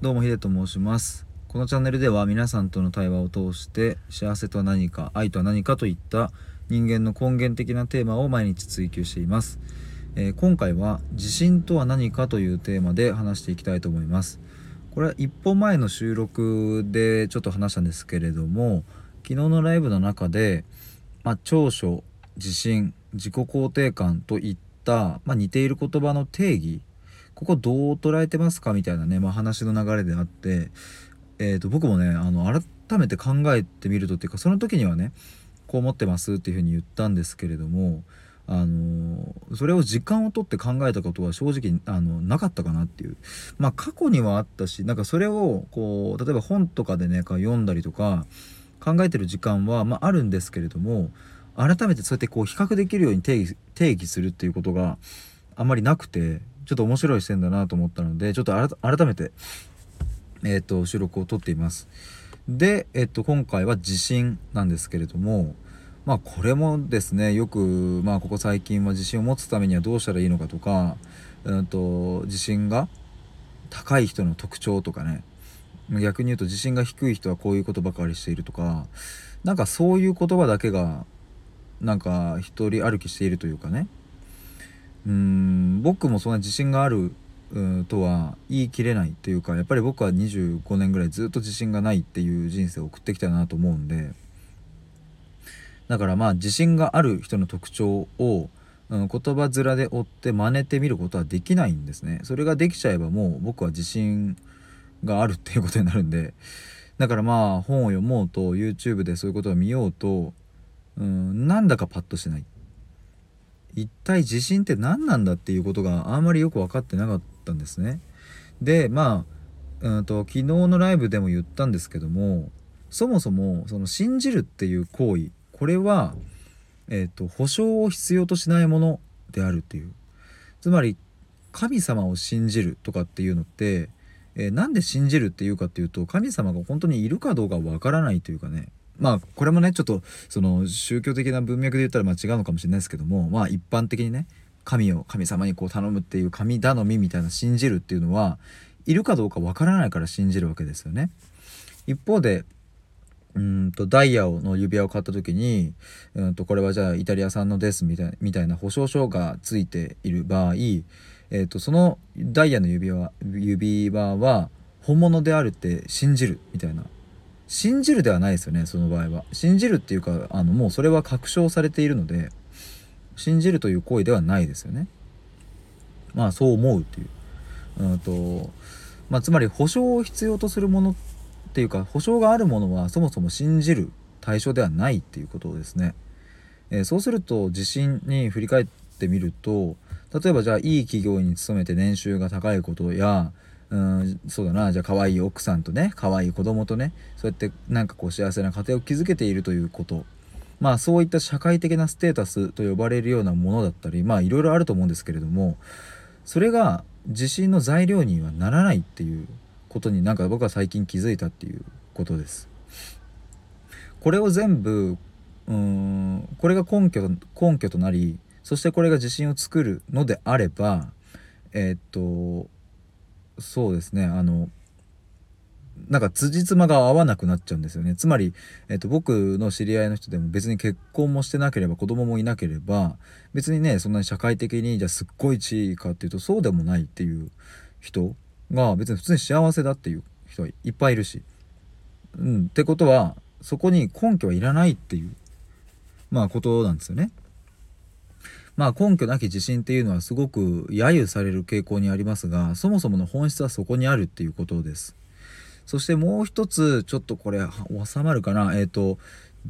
どうもヒデと申します。このチャンネルでは皆さんとの対話を通して幸せとは何か愛とは何かといった人間の根源的なテーマを毎日追求しています、えー今回は自信とは何かというテーマで話していきたいと思います。これは一本前の収録でちょっと話したんですけれども昨日のライブの中で、まあ、長所自信自己肯定感といった、まあ、似ている言葉の定義ここどう捉えてますか？みたいなね、まあ、話の流れであって、えー、と僕もねあの改めて考えてみるとっていうかその時にはねこう思ってますっていうふうに言ったんですけれども、あのそれを時間をとって考えたことは正直あのなかったかなっていう。まあ過去にはあったしなんかそれをこう例えば本とかでねこう読んだりとか考えてる時間は、まあ、あるんですけれども改めてそうやってこう比較できるように定義定義するっていうことがあんまりなくてちょっと面白い視点だなと思ったのでちょっと改めて、えー、と収録を撮っています。で、えっと、今回は地震なんですけれどもまあこれもですねよく、まあ、ここ最近は自信を持つためにはどうしたらいいのかとか、うん、と自信が高い人の特徴とかね逆に言うと自信が低い人はこういうことばかりしているとかなんかそういう言葉だけがなんか一人歩きしているというかねうん僕もそんな自信があるうとは言い切れないというかやっぱり僕は25年ぐらいずっと自信がないっていう人生を送ってきたなと思うんでだからまあ自信がある人の特徴を、うん、言葉面で追って真似てみることはできないんですね。それができちゃえばもう僕は自信があるっていうことになるんでだからまあ本を読もうと YouTube でそういうことを見ようと、うん、なんだかパッとしない。一体自信って何なんだっていうことがあんまりよく分かってなかったんですね。でまあ、うん、と昨日のライブでも言ったんですけどもそもそもその信じるっていう行為これは、えー、と保証を必要としないものであるっていうつまり神様を信じるとかっていうのって、えーなんで信じるっていうかっていうと神様が本当にいるかどうかわからないというかねまあこれもねちょっとその宗教的な文脈で言ったらまあ違うのかもしれないですけどもまあ一般的にね神を神様にこう頼むっていう神頼みみたいな信じるっていうのはいるかどうかわからないから信じるわけですよね。一方でうんとダイヤの指輪を買った時にうんとこれはじゃあイタリア産のですみたいみたいな保証書がついている場合、えー、とそのダイヤの指輪指輪は本物であるって信じるみたいな信じるではないですよねその場合は。信じるっていうかあのもうそれは確証されているので信じるという行為ではないですよね。まあそう思うっていう。うんとまあつまり保証を必要とするものっていうか保証があるものはそもそも信じる対象ではないっていうことですね、えーそうすると自信に振り返ってみると例えばじゃあいい企業に勤めて年収が高いことやうんそうだなじゃあ可愛い奥さんとね可愛い子供とねそうやってなんかこう幸せな家庭を築けているということまあそういった社会的なステータスと呼ばれるようなものだったりまあいろいろあると思うんですけれどもそれが自信の材料にはならないっていうことになんか僕は最近気づいたっていうことです。これを全部うーんこれが根拠根拠となりそしてこれが自信を作るのであればえーっとそうですねあのなんか辻褄が合わなくなっちゃうんですよねつまり、えっと僕の知り合いの人でも別に結婚もしてなければ子供もいなければ別にねそんなに社会的にじゃあすっごい地位かっていうとそうでもないっていう人が別に普通に幸せだっていう人はいっぱいいるし。うん、ってことはそこに根拠はいらないっていうまあことなんですよね。まあ根拠なき自信っていうのはすごく揶揄される傾向にありますがそもそもの本質はそこにあるっていうことです。そしてもう一つちょっとこれ収まるかな？えっ、と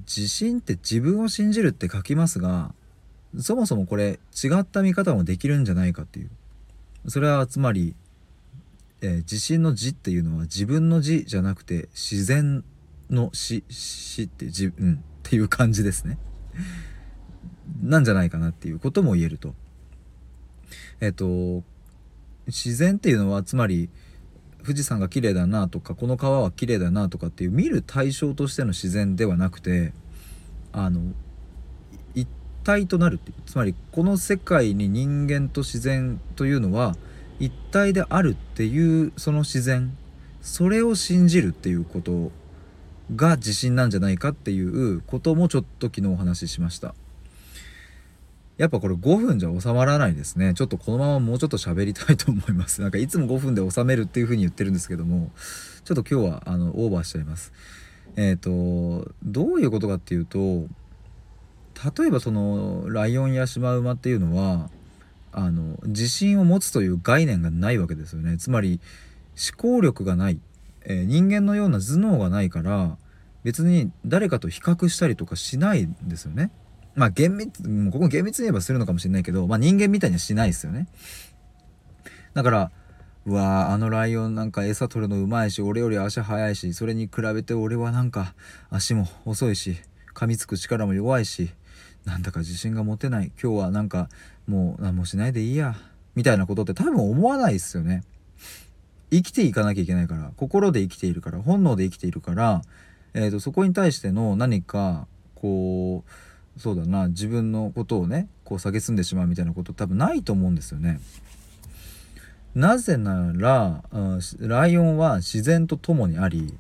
自信って自分を信じるって書きますがそもそもこれ違った見方もできるんじゃないかっていう。それはつまり、えー自信の「自」っていうのは自分の「自」じゃなくて自然の「死」死って自うんっていう感じですね。なんじゃないかなっていうことも言えると。えっ、と自然っていうのはつまり富士山が綺麗だなとかこの川は綺麗だなとかっていう見る対象としての自然ではなくてあの一体となるっていう。つまりこの世界に人間と自然というのは一体であるっていうその自然それを信じるっていうことが自信なんじゃないかっていうこともちょっと昨日お話ししました。やっぱこれ5分じゃ収まらないですね。ちょっとこのままもうちょっと喋りたいと思います。なんかいつも5分で収めるっていう風に言ってるんですけども。ちょっと今日はあのオーバーしちゃいます。えっ、ー、とどういうことかっていうと例えばそのライオンやシマウマっていうのはあの自信を持つという概念がないわけですよね。つまり思考力がない、えー、人間のような頭脳がないから別に誰かと比較したりとかしないんですよね。まあ厳密ここ厳密に言えばするのかもしれないけど、まあ、人間みたいにはしないですよね。だからうわあのライオンなんか餌取るのうまいし俺より足速いしそれに比べて俺はなんか足も遅いし噛みつく力も弱いしなんだか自信が持てない。今日はなんかもう何もしないでいいや。みたいなことって多分思わないですよね。生きていかなきゃいけないから。心で生きているから本能で生きているから、えーと、そこに対しての何かこうそうだな。自分のことをねこう蔑んでしまうみたいなこと多分ないと思うんですよね。なぜなら、ライオンは自然と共にあり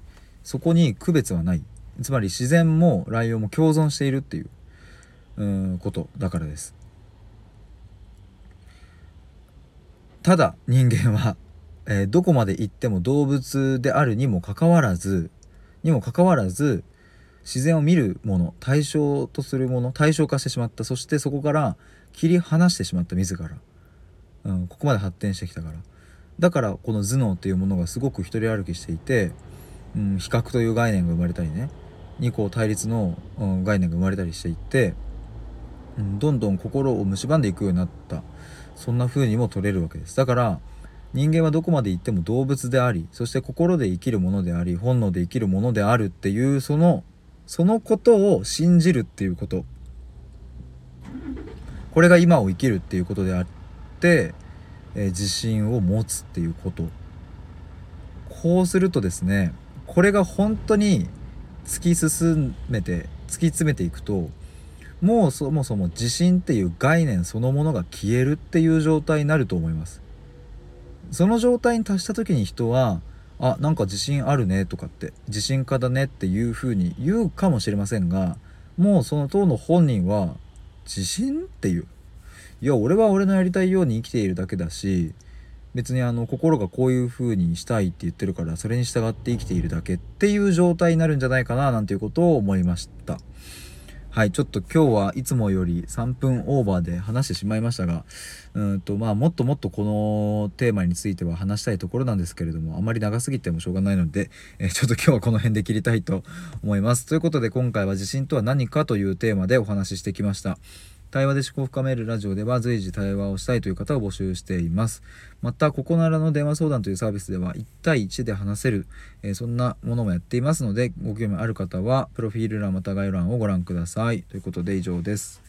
そこに区別はない。つまり自然もライオンも共存しているっていう、うん、ことだからです。ただ人間は、えー、どこまで行っても動物であるにもかかわらずにもかかわらず自然を見るもの対象とするもの対象化してしまった。そしてそこから切り離してしまった。自ら、うん、ここまで発展してきたから。だからこの頭脳っていうものがすごく一人歩きしていて、うん、比較という概念が生まれたりね。二項対立の、うん、概念が生まれたりしていって、うん、どんどん心を蝕んでいくようになった。そんな風にも取れるわけです。だから人間はどこまで行っても動物でありそして心で生きるものであり本能で生きるものであるっていうそのそのことを信じるっていうこと。これが今を生きるっていうことであって、えー、自信を持つっていうこと。こうするとですねこれが本当に突き進めて突き詰めていくともうそもそも地震っていう概念そのものが消えるっていう状態になると思います。その状態に達した時に人はあなんか自信あるねとかって自信家だねっていうふうに言うかもしれませんがもうその当の本人は自信っていういや俺は俺のやりたいように生きているだけだし別にあの心がこういう風にしたいって言ってるからそれに従って生きているだけっていう状態になるんじゃないかななんていうことを思いました。はいちょっと今日はいつもより3分オーバーで話してしまいましたがうんとまあもっともっとこのテーマについては話したいところなんですけれどもあまり長すぎてもしょうがないので、えー、ちょっと今日はこの辺で切りたいと思います。ということで今回は地震とは何かというテーマでお話ししてきました。対話で思考を深めるラジオでは随時対話をしたいという方を募集しています。また、ここならの電話相談というサービスでは1対1で話せる、えー、そんなものもやっていますので、ご興味ある方は、プロフィール欄また概要欄をご覧ください。ということで以上です。